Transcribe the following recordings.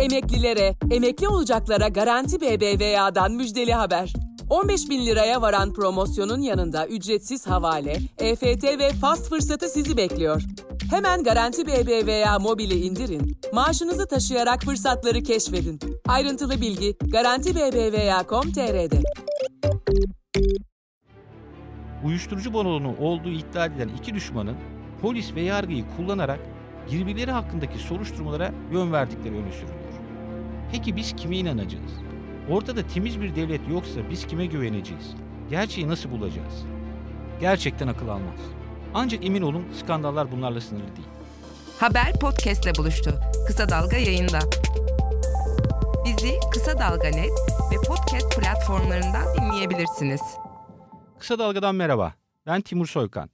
Emeklilere, emekli olacaklara Garanti BBVA'dan müjdeli haber. 15 bin liraya varan promosyonun yanında ücretsiz havale, EFT ve fast fırsatı sizi bekliyor. Hemen Garanti BBVA mobili indirin, maaşınızı taşıyarak fırsatları keşfedin. Ayrıntılı bilgi Garanti BBVA.com.tr'de. Uyuşturucu balonu olduğu iddia edilen iki düşmanın polis ve yargıyı kullanarak birbirleri hakkındaki soruşturmalara yön verdikleri öne sürülüyor. Peki biz kime inanacağız? Ortada temiz bir devlet yoksa biz kime güveneceğiz? Gerçeği nasıl bulacağız? Gerçekten akıl almaz. Ancak emin olun skandallar bunlarla sınırlı değil. Haber podcastle buluştu. Kısa Dalga yayında. Bizi Kısa Dalga Net ve podcast platformlarından dinleyebilirsiniz. Kısa Dalga'dan merhaba. Ben Timur Soykan.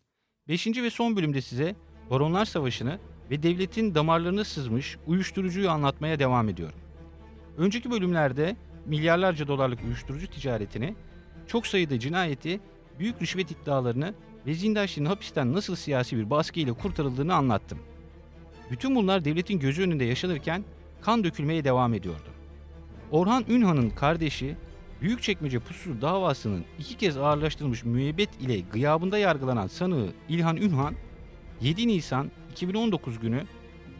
Beşinci ve son bölümde size Baronlar Savaşı'nı ve devletin damarlarını sızmış uyuşturucuyu anlatmaya devam ediyorum. Önceki bölümlerde milyarlarca dolarlık uyuşturucu ticaretini, çok sayıda cinayeti, büyük rüşvet iddialarını ve Zindaşi'nin hapisten nasıl siyasi bir baskı ile kurtarıldığını anlattım. Bütün bunlar devletin gözü önünde yaşanırken kan dökülmeye devam ediyordu. Orhan Ünhan'ın kardeşi Büyükçekmece Pusu davasının iki kez ağırlaştırılmış müebbet ile gıyabında yargılanan sanığı İlhan Ünhan, 7 Nisan 2019 günü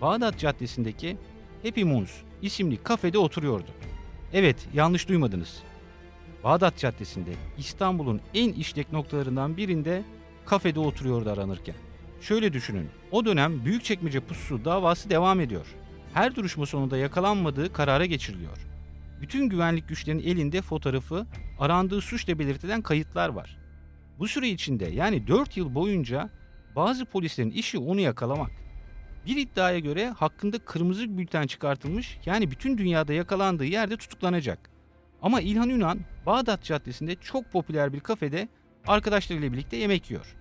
Bağdat Caddesi'ndeki Happy Moons isimli kafede oturuyordu. Evet, yanlış duymadınız. Bağdat Caddesi'nde İstanbul'un en işlek noktalarından birinde kafede oturuyordu aranırken. Şöyle düşünün, o dönem Büyükçekmece pususu davası devam ediyor. Her duruşma sonunda yakalanmadığı karara geçiriliyor. Bütün güvenlik güçlerinin elinde fotoğrafı, arandığı suçla belirtilen kayıtlar var. Bu süre içinde yani 4 yıl boyunca bazı polislerin işi onu yakalamak. Bir iddiaya göre hakkında kırmızı bülten çıkartılmış yani bütün dünyada yakalandığı yerde tutuklanacak. Ama İlhan Ünan Bağdat Caddesi'nde çok popüler bir kafede arkadaşlarıyla birlikte yemek yiyor.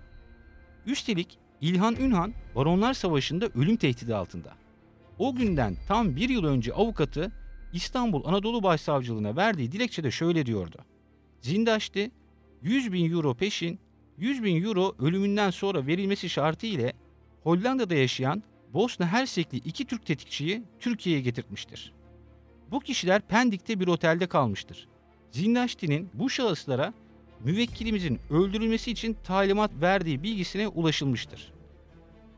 Üstelik İlhan Ünhan Baronlar Savaşı'nda ölüm tehdidi altında. O günden tam bir yıl önce avukatı İstanbul Anadolu Başsavcılığına verdiği dilekçede şöyle diyordu. Zindaşti 100 bin euro peşin 100 bin euro ölümünden sonra verilmesi şartı ile Hollanda'da yaşayan Bosna Hersekli iki Türk tetikçiyi Türkiye'ye getirtmiştir. Bu kişiler Pendik'te bir otelde kalmıştır. Zindaşti'nin bu şahıslara müvekkilimizin öldürülmesi için talimat verdiği bilgisine ulaşılmıştır.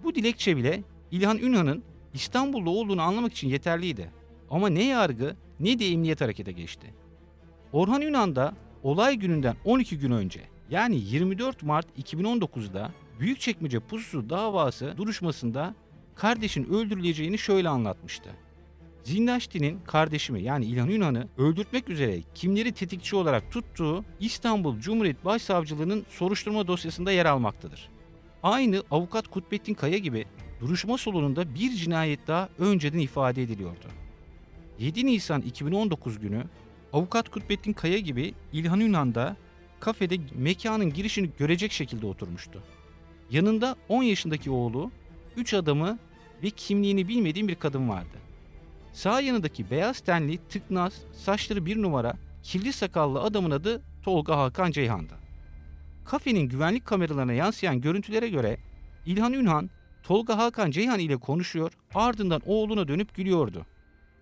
Bu dilekçe bile İlhan Ünhan'ın İstanbul'da olduğunu anlamak için yeterliydi. Ama ne yargı ne de emniyet harekete geçti. Orhan Ünhan da olay gününden 12 gün önce yani 24 Mart 2019'da Büyükçekmece pususu davası duruşmasında kardeşin öldürüleceğini şöyle anlatmıştı. Zindaşti'nin kardeşimi yani İlhan Ünan'ı öldürtmek üzere kimleri tetikçi olarak tuttuğu İstanbul Cumhuriyet Başsavcılığı'nın soruşturma dosyasında yer almaktadır. Aynı avukat Kutbettin Kaya gibi duruşma salonunda bir cinayet daha önceden ifade ediliyordu. 7 Nisan 2019 günü avukat Kutbettin Kaya gibi İlhan Ünal da kafede mekanın girişini görecek şekilde oturmuştu. Yanında 10 yaşındaki oğlu, 3 adamı ve kimliğini bilmediğim bir kadın vardı. Sağ yanındaki beyaz tenli, tıknaz, saçları bir numara, kirli sakallı adamın adı Tolga Hakan Ceyhan'dı. Kafenin güvenlik kameralarına yansıyan görüntülere göre İlhan Ünhan, Tolga Hakan Ceyhan ile konuşuyor, ardından oğluna dönüp gülüyordu.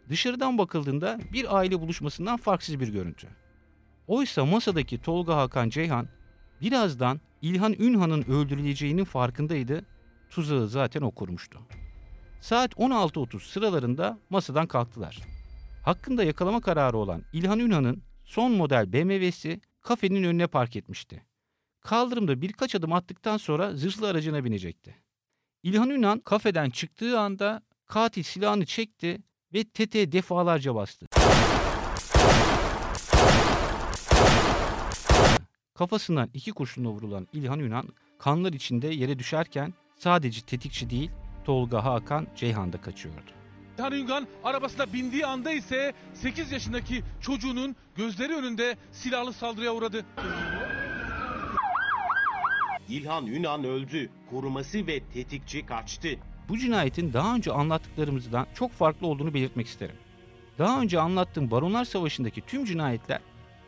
Dışarıdan bakıldığında bir aile buluşmasından farksız bir görüntü. Oysa masadaki Tolga Hakan Ceyhan birazdan İlhan Ünhan'ın öldürüleceğinin farkındaydı. Tuzağı zaten o kurmuştu. Saat 16.30 sıralarında masadan kalktılar. Hakkında yakalama kararı olan İlhan Ünhan'ın son model BMW'si kafenin önüne park etmişti. Kaldırımda birkaç adım attıktan sonra zırhlı aracına binecekti. İlhan Ünhan kafeden çıktığı anda katil silahını çekti ve tete defalarca bastı. Kafasından iki kurşunla vurulan İlhan Ünal kanlar içinde yere düşerken sadece tetikçi değil Tolga Hakan Ceyhan da kaçıyordu. İlhan Üngan arabasına bindiği anda ise 8 yaşındaki çocuğunun gözleri önünde silahlı saldırıya uğradı. İlhan Ünan öldü. Koruması ve tetikçi kaçtı. Bu cinayetin daha önce anlattıklarımızdan çok farklı olduğunu belirtmek isterim. Daha önce anlattığım Baronlar Savaşı'ndaki tüm cinayetler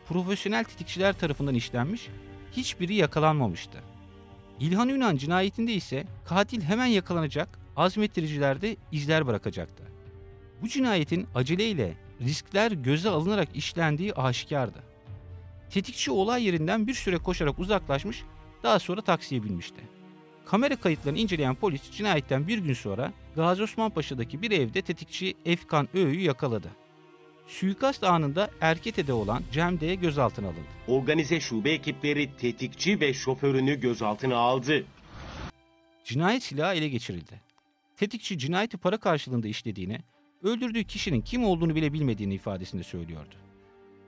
profesyonel tetikçiler tarafından işlenmiş, hiçbiri yakalanmamıştı. İlhan Yunan cinayetinde ise katil hemen yakalanacak, azmettiriciler de izler bırakacaktı. Bu cinayetin aceleyle riskler göze alınarak işlendiği aşikardı. Tetikçi olay yerinden bir süre koşarak uzaklaşmış, daha sonra taksiye binmişti. Kamera kayıtlarını inceleyen polis cinayetten bir gün sonra Gazi Osman Paşa'daki bir evde tetikçi Efkan Öğü'yü yakaladı. Suikast anında Erkete'de olan Cem D'ye gözaltına alındı. Organize şube ekipleri tetikçi ve şoförünü gözaltına aldı. Cinayet silahı ele geçirildi. Tetikçi cinayeti para karşılığında işlediğini, öldürdüğü kişinin kim olduğunu bile bilmediğini ifadesinde söylüyordu.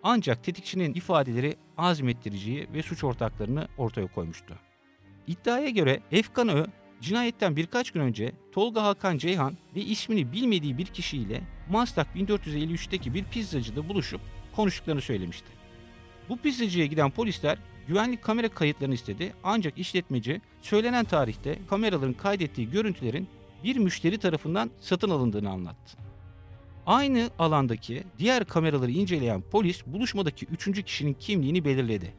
Ancak tetikçinin ifadeleri azmettiriciyi ve suç ortaklarını ortaya koymuştu. İddiaya göre Efkan Ö, cinayetten birkaç gün önce Tolga Hakan Ceyhan ve ismini bilmediği bir kişiyle Maslak 1453'teki bir pizzacıda buluşup konuştuklarını söylemişti. Bu pizzacıya giden polisler güvenlik kamera kayıtlarını istedi ancak işletmeci söylenen tarihte kameraların kaydettiği görüntülerin bir müşteri tarafından satın alındığını anlattı. Aynı alandaki diğer kameraları inceleyen polis buluşmadaki üçüncü kişinin kimliğini belirledi.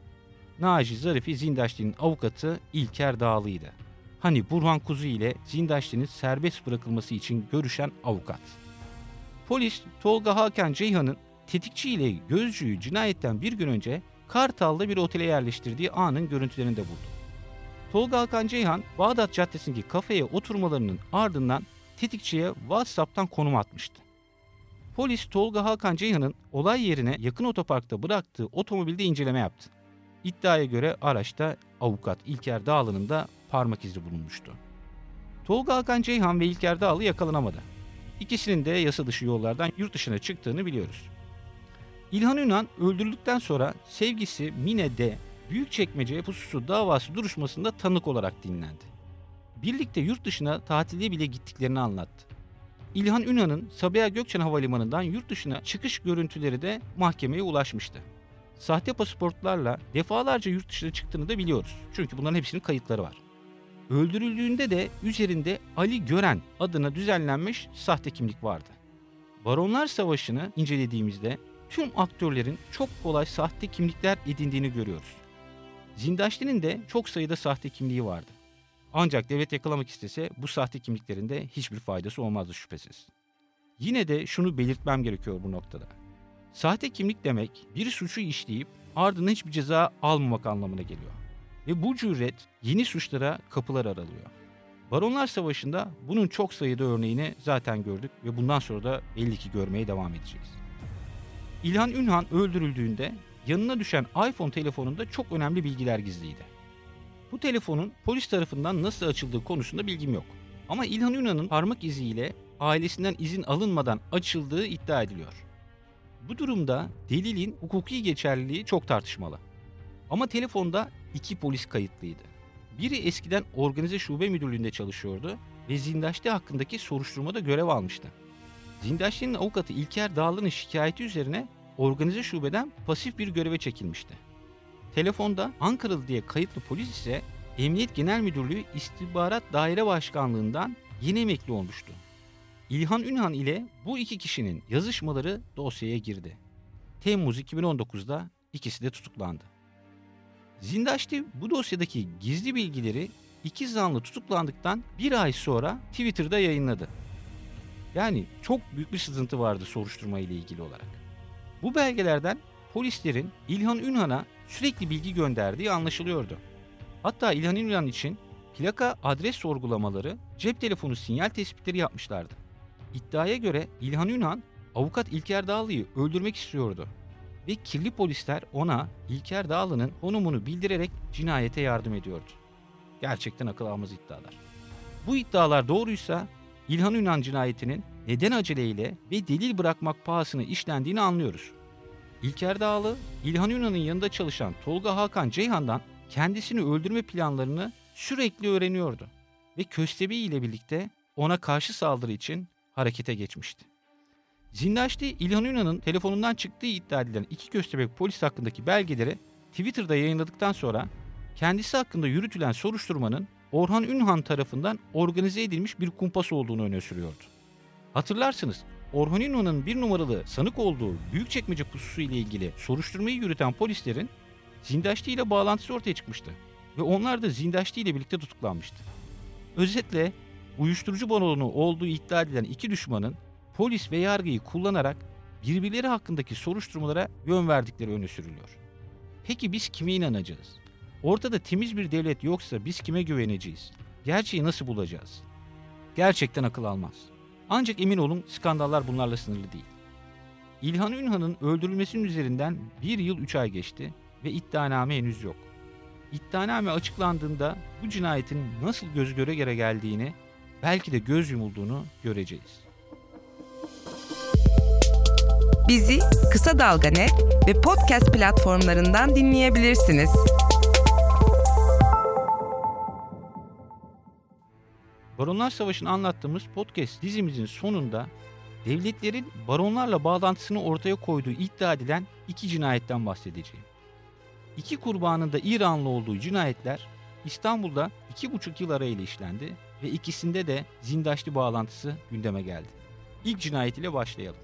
Naci Zarifi Zindaşti'nin avukatı İlker Dağlı'ydı. Hani Burhan Kuzu ile Zindaşti'nin serbest bırakılması için görüşen avukat. Polis Tolga Hakan Ceyhan'ın tetikçi ile gözcüyü cinayetten bir gün önce Kartal'da bir otele yerleştirdiği anın görüntülerini de buldu. Tolga Hakan Ceyhan, Bağdat Caddesi'ndeki kafeye oturmalarının ardından tetikçiye WhatsApp'tan konum atmıştı. Polis Tolga Hakan Ceyhan'ın olay yerine yakın otoparkta bıraktığı otomobilde inceleme yaptı. İddiaya göre araçta avukat İlker Dağlı'nın da parmak izi bulunmuştu. Tolga Hakan Ceyhan ve İlker Dağlı yakalanamadı. İkisinin de yasa dışı yollardan yurt dışına çıktığını biliyoruz. İlhan Ünan öldürüldükten sonra sevgisi Mine D. Büyükçekmece pususu davası duruşmasında tanık olarak dinlendi. Birlikte yurt dışına tatilde bile gittiklerini anlattı. İlhan Ünan'ın Sabiha Gökçen Havalimanı'ndan yurt dışına çıkış görüntüleri de mahkemeye ulaşmıştı. Sahte pasaportlarla defalarca yurt dışına çıktığını da biliyoruz. Çünkü bunların hepsinin kayıtları var. Öldürüldüğünde de üzerinde Ali Gören adına düzenlenmiş sahte kimlik vardı. Baronlar Savaşı'nı incelediğimizde tüm aktörlerin çok kolay sahte kimlikler edindiğini görüyoruz. Zindaşti'nin de çok sayıda sahte kimliği vardı. Ancak devlet yakalamak istese bu sahte kimliklerin de hiçbir faydası olmazdı şüphesiz. Yine de şunu belirtmem gerekiyor bu noktada. Sahte kimlik demek bir suçu işleyip ardından hiçbir ceza almamak anlamına geliyor. Ve bu cüret yeni suçlara kapılar aralıyor. Baronlar Savaşı'nda bunun çok sayıda örneğini zaten gördük ve bundan sonra da belli ki görmeye devam edeceğiz. İlhan Ünhan öldürüldüğünde yanına düşen iPhone telefonunda çok önemli bilgiler gizliydi. Bu telefonun polis tarafından nasıl açıldığı konusunda bilgim yok. Ama İlhan Ünal'ın parmak iziyle ailesinden izin alınmadan açıldığı iddia ediliyor. Bu durumda delilin hukuki geçerliliği çok tartışmalı. Ama telefonda iki polis kayıtlıydı. Biri eskiden organize şube müdürlüğünde çalışıyordu ve Zindaşti hakkındaki soruşturmada görev almıştı. Zindaşti'nin avukatı İlker Dağlı'nın şikayeti üzerine organize şubeden pasif bir göreve çekilmişti. Telefonda Ankaralı diye kayıtlı polis ise Emniyet Genel Müdürlüğü İstihbarat Daire Başkanlığından yeni emekli olmuştu. İlhan Ünhan ile bu iki kişinin yazışmaları dosyaya girdi. Temmuz 2019'da ikisi de tutuklandı. Zindaşti bu dosyadaki gizli bilgileri iki zanlı tutuklandıktan bir ay sonra Twitter'da yayınladı. Yani çok büyük bir sızıntı vardı soruşturma ile ilgili olarak. Bu belgelerden polislerin İlhan Ünhan'a sürekli bilgi gönderdiği anlaşılıyordu. Hatta İlhan Ünhan için plaka adres sorgulamaları, cep telefonu sinyal tespitleri yapmışlardı. İddiaya göre İlhan Ünhan avukat İlker Dağlı'yı öldürmek istiyordu. Ve kirli polisler ona İlker Dağlı'nın konumunu bildirerek cinayete yardım ediyordu. Gerçekten akıl almaz iddialar. Bu iddialar doğruysa İlhan Ünal cinayetinin neden aceleyle ve delil bırakmak pahasına işlendiğini anlıyoruz. İlker Dağlı, İlhan Ünal'ın yanında çalışan Tolga Hakan Ceyhan'dan kendisini öldürme planlarını sürekli öğreniyordu. Ve Köstebeği ile birlikte ona karşı saldırı için harekete geçmişti. Zindaşti İlhan Ünal'ın telefonundan çıktığı iddia edilen iki köstebek polis hakkındaki belgeleri Twitter'da yayınladıktan sonra kendisi hakkında yürütülen soruşturmanın Orhan Ünhan tarafından organize edilmiş bir kumpas olduğunu öne sürüyordu. Hatırlarsınız Orhan Ünhan'ın bir numaralı sanık olduğu Büyükçekmece pususu ile ilgili soruşturmayı yürüten polislerin Zindaşti ile bağlantısı ortaya çıkmıştı ve onlar da Zindaşti ile birlikte tutuklanmıştı. Özetle uyuşturucu balonu olduğu iddia edilen iki düşmanın polis ve yargıyı kullanarak birbirleri hakkındaki soruşturmalara yön verdikleri öne sürülüyor. Peki biz kime inanacağız? Ortada temiz bir devlet yoksa biz kime güveneceğiz? Gerçeği nasıl bulacağız? Gerçekten akıl almaz. Ancak emin olun skandallar bunlarla sınırlı değil. İlhan Ünhan'ın öldürülmesinin üzerinden bir yıl üç ay geçti ve iddianame henüz yok. İddianame açıklandığında bu cinayetin nasıl göz göre göre geldiğini, belki de göz yumulduğunu göreceğiz. Bizi Kısa Dalga Net ve podcast platformlarından dinleyebilirsiniz. Baronlar Savaşı'nı anlattığımız podcast dizimizin sonunda devletlerin baronlarla bağlantısını ortaya koyduğu iddia edilen iki cinayetten bahsedeceğim. İki kurbanın da İranlı olduğu cinayetler İstanbul'da iki buçuk yıl arayla işlendi ve ikisinde de zindaşlı bağlantısı gündeme geldi. İlk cinayet ile başlayalım.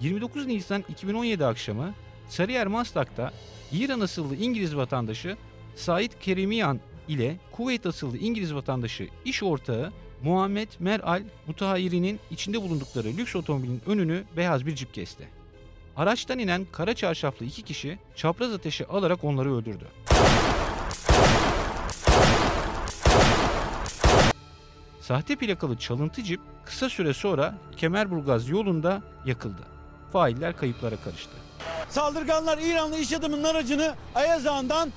29 Nisan 2017 akşamı Sarıyer Maslak'ta İran asıllı İngiliz vatandaşı Said Kerimiyan ile Kuveyt asıllı İngiliz vatandaşı iş ortağı Muhammed Meral Mutahhiri'nin içinde bulundukları lüks otomobilin önünü beyaz bir cip kesti. Araçtan inen kara çarşaflı iki kişi çapraz ateşi alarak onları öldürdü. Sahte plakalı çalıntı cip kısa süre sonra Kemerburgaz yolunda yakıldı. Failler kayıplara karıştı. Saldırganlar İranlı iş adamının aracını Ayaz Ağa'ndan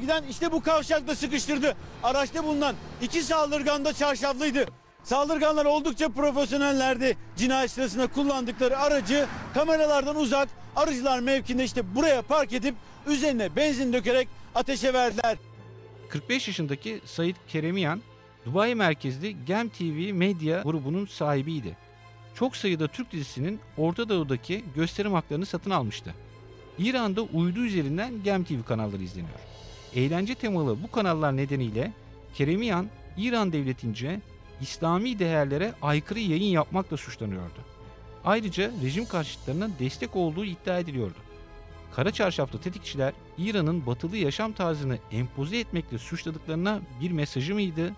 giden işte bu kavşakta sıkıştırdı. Araçta bulunan iki saldırgan da çarşaflıydı. Saldırganlar oldukça profesyonellerdi. Cinayet sırasında kullandıkları aracı kameralardan uzak arıcılar mevkinde işte buraya park edip üzerine benzin dökerek ateşe verdiler. 45 yaşındaki Said Keremiyan, Dubai merkezli Gem TV Medya grubunun sahibiydi. Çok sayıda Türk dizisinin Orta Doğu'daki gösterim haklarını satın almıştı. İran'da uydu üzerinden Gem TV kanalları izleniyor. Eğlence temalı bu kanallar nedeniyle Keremiyan, İran devletince İslami değerlere aykırı yayın yapmakla suçlanıyordu. Ayrıca rejim karşıtlarına destek olduğu iddia ediliyordu. Kara çarşaflı tetikçiler İran'ın batılı yaşam tarzını empoze etmekle suçladıklarına bir mesajı mıydı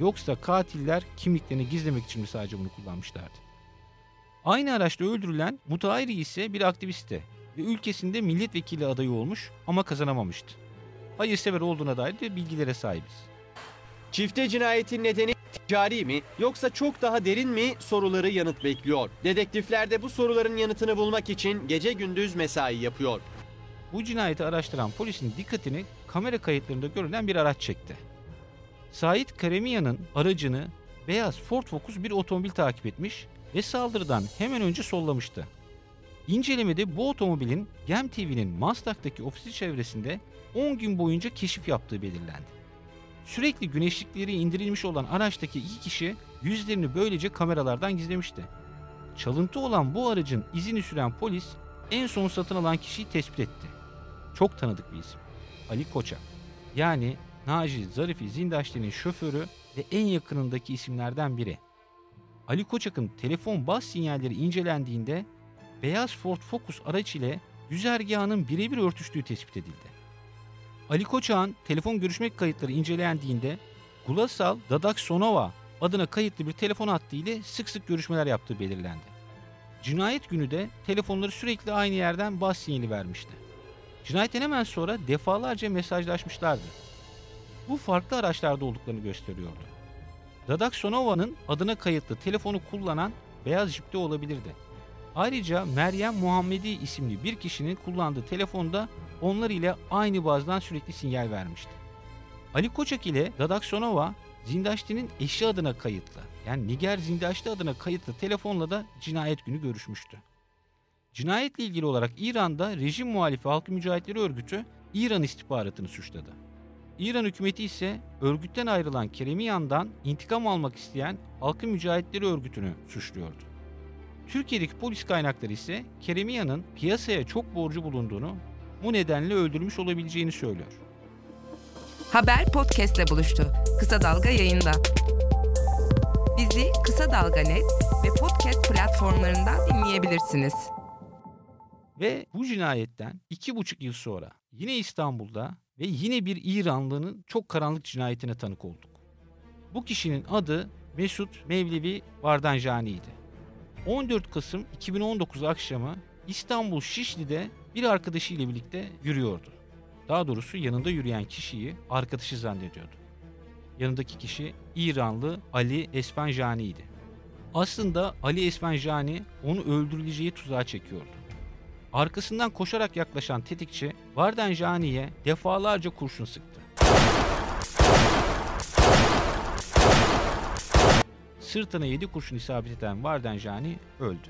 yoksa katiller kimliklerini gizlemek için mi sadece bunu kullanmışlardı? Aynı araçta öldürülen Mutahhiri ise bir aktivistti ve ülkesinde milletvekili adayı olmuş ama kazanamamıştı. Hayırsever olduğuna dair de bilgilere sahibiz. Çifte cinayetin nedeni ticari mi yoksa çok daha derin mi soruları yanıt bekliyor. Dedektifler de bu soruların yanıtını bulmak için gece gündüz mesai yapıyor. Bu cinayeti araştıran polisin dikkatini kamera kayıtlarında görülen bir araç çekti. Sait Karemiyan'ın aracını beyaz Ford Focus bir otomobil takip etmiş ve saldırıdan hemen önce sollamıştı. İncelemede bu otomobilin Gem TV'nin Maslak'taki ofisi çevresinde 10 gün boyunca keşif yaptığı belirlendi. Sürekli güneşlikleri indirilmiş olan araçtaki iki kişi yüzlerini böylece kameralardan gizlemişti. Çalıntı olan bu aracın izini süren polis en son satın alan kişiyi tespit etti. Çok tanıdık bir isim. Ali Koçak. Yani Naci Zarifi Zindaşti'nin şoförü ve en yakınındaki isimlerden biri. Ali Koçak'ın telefon bas sinyalleri incelendiğinde beyaz Ford Focus araç ile güzergahının birebir örtüştüğü tespit edildi. Ali Koçak'ın telefon görüşme kayıtları incelendiğinde Gulasal Dadak Sonova adına kayıtlı bir telefon hattı ile sık sık görüşmeler yaptığı belirlendi. Cinayet günü de telefonları sürekli aynı yerden bas sinyali vermişti. Cinayetten hemen sonra defalarca mesajlaşmışlardı. Bu farklı araçlarda olduklarını gösteriyordu. Dadak Sonova'nın adına kayıtlı telefonu kullanan beyaz jipte olabilirdi. Ayrıca Meryem Muhammedi isimli bir kişinin kullandığı telefonda onlar ile aynı bazdan sürekli sinyal vermişti. Ali Koçak ile Dadak Sonova Zindaşti'nin eşi adına kayıtlı yani Niger Zindaşti adına kayıtlı telefonla da cinayet günü görüşmüştü. Cinayetle ilgili olarak İran'da rejim muhalifi halkı mücahitleri örgütü İran istihbaratını suçladı. İran hükümeti ise örgütten ayrılan Keremiyan'dan intikam almak isteyen halkı mücahitleri örgütünü suçluyordu. Türkiye'deki polis kaynakları ise Keremiyan'ın piyasaya çok borcu bulunduğunu, bu nedenle öldürmüş olabileceğini söylüyor. Haber podcastle buluştu. Kısa Dalga yayında. Bizi Kısa Dalga Net ve podcast platformlarından dinleyebilirsiniz. Ve bu cinayetten iki buçuk yıl sonra yine İstanbul'da ve yine bir İranlının çok karanlık cinayetine tanık olduk. Bu kişinin adı Mesut Mevlevi Vardanjani'ydi. 14 Kasım 2019 akşamı İstanbul Şişli'de bir arkadaşıyla birlikte yürüyordu. Daha doğrusu yanında yürüyen kişiyi arkadaşı zannediyordu. Yanındaki kişi İranlı Ali Esfanjani'ydi. Aslında Ali Esfanjani onu öldürüleceği tuzağa çekiyordu. Arkasından koşarak yaklaşan tetikçi Vardanjani'ye defalarca kurşun sıktı. Sırtına 7 kurşun isabet eden Vardanjani öldü.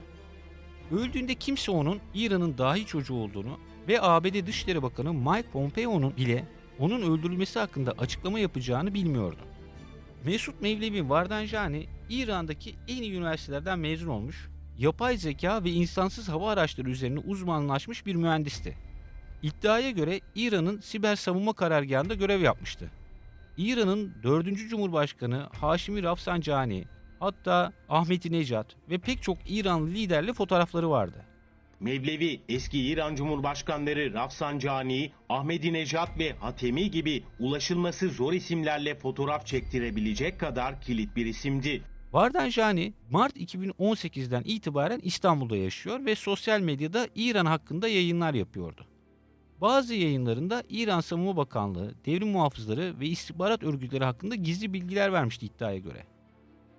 Öldüğünde kimse onun İran'ın dahi çocuğu olduğunu ve ABD Dışişleri Bakanı Mike Pompeo'nun bile onun öldürülmesi hakkında açıklama yapacağını bilmiyordu. Mesut Mevlevi Vardanjani İran'daki en iyi üniversitelerden mezun olmuş, yapay zeka ve insansız hava araçları üzerine uzmanlaşmış bir mühendisti. İddiaya göre İran'ın siber savunma karargahında görev yapmıştı. İran'ın 4. Cumhurbaşkanı Haşimi Rafsanjani, hatta Ahmet Necat ve pek çok İranlı liderle fotoğrafları vardı. Mevlevi eski İran Cumhurbaşkanları Rafsanjani, Ahmadinejad ve Hatemi gibi ulaşılması zor isimlerle fotoğraf çektirebilecek kadar kilit bir isimdi. Vardanjani Mart 2018'den itibaren İstanbul'da yaşıyor ve sosyal medyada İran hakkında yayınlar yapıyordu. Bazı yayınlarında İran Savunma Bakanlığı, devrim muhafızları ve istihbarat örgütleri hakkında gizli bilgiler vermişti iddiaya göre.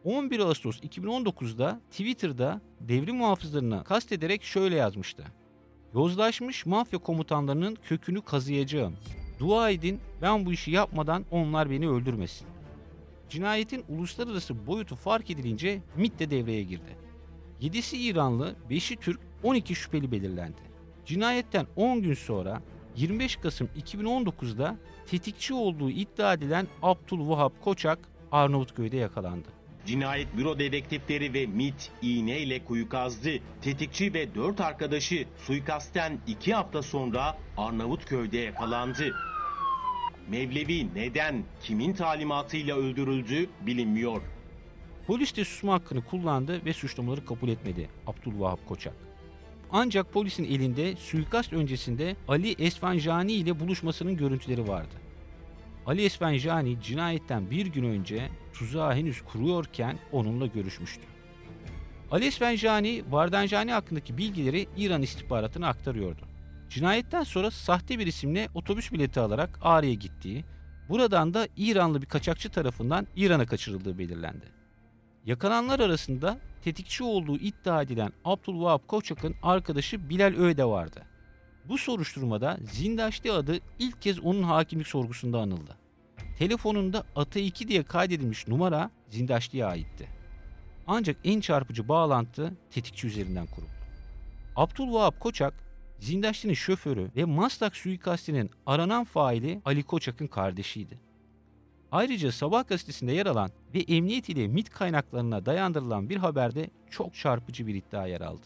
11 Ağustos 2019'da Twitter'da devrim muhafızlarına kastederek şöyle yazmıştı. Yozlaşmış mafya komutanlarının kökünü kazıyacağım. Dua edin ben bu işi yapmadan onlar beni öldürmesin. Cinayetin uluslararası boyutu fark edilince MIT de devreye girdi. 7'si İranlı, 5'i Türk, 12 şüpheli belirlendi. Cinayetten 10 gün sonra 25 Kasım 2019'da tetikçi olduğu iddia edilen Abdülvahap Koçak Arnavutköy'de yakalandı. Cinayet büro dedektifleri ve MIT iğneyle kuyu kazdı. Tetikçi ve dört arkadaşı suikastten iki hafta sonra Arnavutköy'de yakalandı. Mevlevi neden, kimin talimatıyla öldürüldü bilinmiyor. Polis de susma hakkını kullandı ve suçlamaları kabul etmedi Abdülvahap Koçak. Ancak polisin elinde suikast öncesinde Ali Esfanjani ile buluşmasının görüntüleri vardı. Ali Esfanjani cinayetten bir gün önce tuzağı henüz kuruyorken onunla görüşmüştü. Ali Esfanjani, Vardanjani hakkındaki bilgileri İran istihbaratına aktarıyordu. Cinayetten sonra sahte bir isimle otobüs bileti alarak Ağrı'ya gittiği, buradan da İranlı bir kaçakçı tarafından İran'a kaçırıldığı belirlendi. Yakalananlar arasında tetikçi olduğu iddia edilen Abdülvahap Koçak'ın arkadaşı Bilal Öğde vardı. Bu soruşturmada Zindaşti adı ilk kez onun hakimlik sorgusunda anıldı. Telefonunda Ata 2 diye kaydedilmiş numara Zindaşti'ye aitti. Ancak en çarpıcı bağlantı tetikçi üzerinden kuruldu. Abdülvahap Koçak, Zindaşti'nin şoförü ve Maslak suikastinin aranan faili Ali Koçak'ın kardeşiydi. Ayrıca Sabah gazetesinde yer alan ve emniyet ile MIT kaynaklarına dayandırılan bir haberde çok çarpıcı bir iddia yer aldı.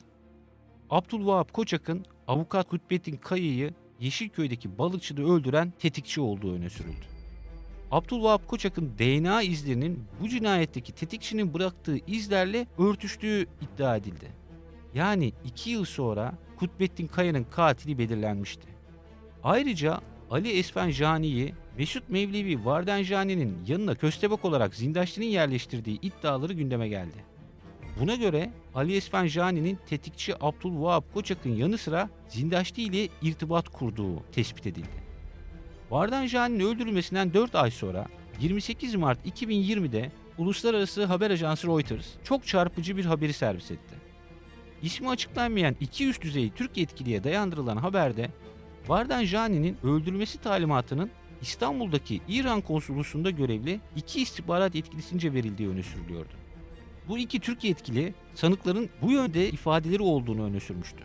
Abdülvahap Koçak'ın avukat Kutbettin Kayı'yı Yeşilköy'deki balıkçıda öldüren tetikçi olduğu öne sürüldü. Abdülvahap Koçak'ın DNA izlerinin bu cinayetteki tetikçinin bıraktığı izlerle örtüştüğü iddia edildi. Yani iki yıl sonra Kutbettin Kaya'nın katili belirlenmişti. Ayrıca Ali Esfanjani'yi Mesut Mevlevi Vardanjani'nin yanına köstebek olarak Zindaşti'nin yerleştirdiği iddiaları gündeme geldi. Buna göre Ali Esfanjani'nin tetikçi Abdülvahap Koçak'ın yanı sıra Zindaşti ile irtibat kurduğu tespit edildi. Vardanjani'nin öldürülmesinden 4 ay sonra 28 Mart 2020'de uluslararası haber ajansı Reuters çok çarpıcı bir haberi servis etti. İsmi açıklanmayan iki üst düzey Türk yetkiliye dayandırılan haberde Vardanjani'nin öldürülmesi talimatının İstanbul'daki İran konsolosluğunda görevli iki istihbarat yetkilisince verildiği öne sürülüyordu. Bu iki Türk yetkili sanıkların bu yönde ifadeleri olduğunu öne sürmüştü.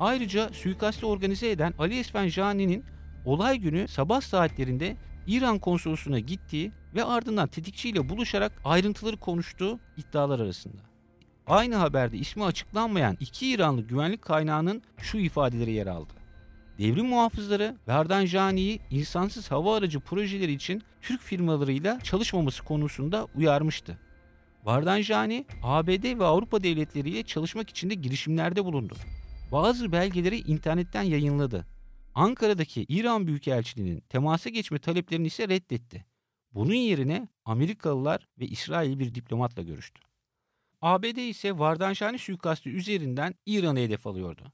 Ayrıca suikastı organize eden Ali Esfanjani'nin olay günü sabah saatlerinde İran konsolosluğuna gittiği ve ardından tetikçiyle buluşarak ayrıntıları konuştuğu iddialar arasında. Aynı haberde ismi açıklanmayan iki İranlı güvenlik kaynağının şu ifadeleri yer aldı. Devrim muhafızları Verdanjani'yi insansız hava aracı projeleri için Türk firmalarıyla çalışmaması konusunda uyarmıştı. Vardanjani, ABD ve Avrupa devletleriyle çalışmak için de girişimlerde bulundu. Bazı belgeleri internetten yayınladı. Ankara'daki İran Büyükelçiliği'nin temasa geçme taleplerini ise reddetti. Bunun yerine Amerikalılar ve İsrail bir diplomatla görüştü. ABD ise Vardanşani suikastı üzerinden İran'ı hedef alıyordu.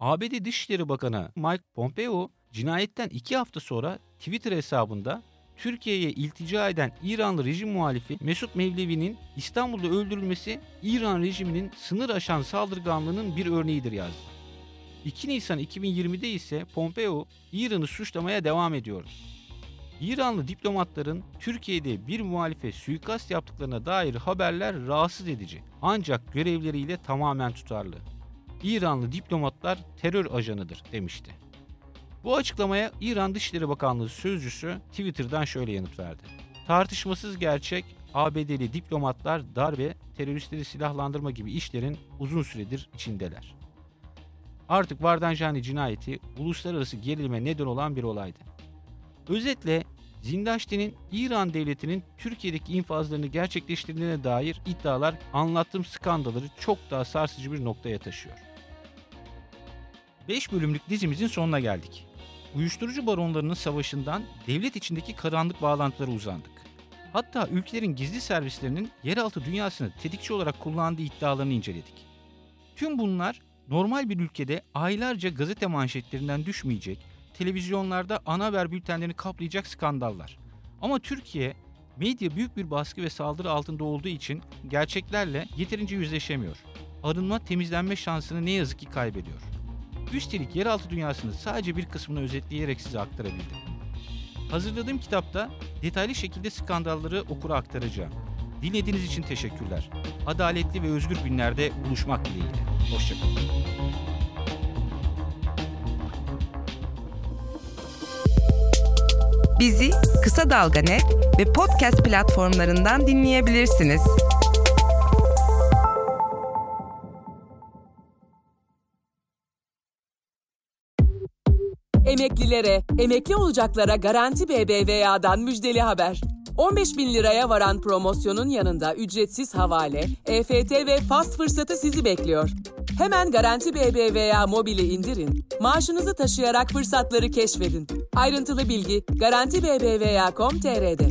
ABD Dışişleri Bakanı Mike Pompeo cinayetten iki hafta sonra Twitter hesabında Türkiye'ye iltica eden İranlı rejim muhalifi Mesut Mevlevi'nin İstanbul'da öldürülmesi İran rejiminin sınır aşan saldırganlığının bir örneğidir yazdı. 2 Nisan 2020'de ise Pompeo İran'ı suçlamaya devam ediyor. İranlı diplomatların Türkiye'de bir muhalife suikast yaptıklarına dair haberler rahatsız edici ancak görevleriyle tamamen tutarlı. İranlı diplomatlar terör ajanıdır demişti. Bu açıklamaya İran Dışişleri Bakanlığı sözcüsü Twitter'dan şöyle yanıt verdi. Tartışmasız gerçek ABD'li diplomatlar darbe, teröristleri silahlandırma gibi işlerin uzun süredir içindeler. Artık Vardanjani cinayeti uluslararası gerilime neden olan bir olaydı. Özetle Zindaşti'nin İran devletinin Türkiye'deki infazlarını gerçekleştirdiğine dair iddialar anlattığım skandalları çok daha sarsıcı bir noktaya taşıyor. 5 bölümlük dizimizin sonuna geldik. Uyuşturucu baronlarının savaşından devlet içindeki karanlık bağlantılara uzandık. Hatta ülkelerin gizli servislerinin yeraltı dünyasını tetikçi olarak kullandığı iddialarını inceledik. Tüm bunlar normal bir ülkede aylarca gazete manşetlerinden düşmeyecek, televizyonlarda ana haber bültenlerini kaplayacak skandallar. Ama Türkiye medya büyük bir baskı ve saldırı altında olduğu için gerçeklerle yeterince yüzleşemiyor. Arınma, temizlenme şansını ne yazık ki kaybediyor. Üstelik yeraltı dünyasını sadece bir kısmını özetleyerek size aktarabildim. Hazırladığım kitapta detaylı şekilde skandalları okura aktaracağım. Dinlediğiniz için teşekkürler. Adaletli ve özgür günlerde buluşmak dileğiyle. Hoşçakalın. Bizi Kısa Dalga Net ve podcast platformlarından dinleyebilirsiniz. Emeklilere, emekli olacaklara Garanti BBVA'dan müjdeli haber. 15 bin liraya varan promosyonun yanında ücretsiz havale, EFT ve fast fırsatı sizi bekliyor. Hemen Garanti BBVA mobili indirin, maaşınızı taşıyarak fırsatları keşfedin. Ayrıntılı bilgi Garanti BBVA.com.tr'de.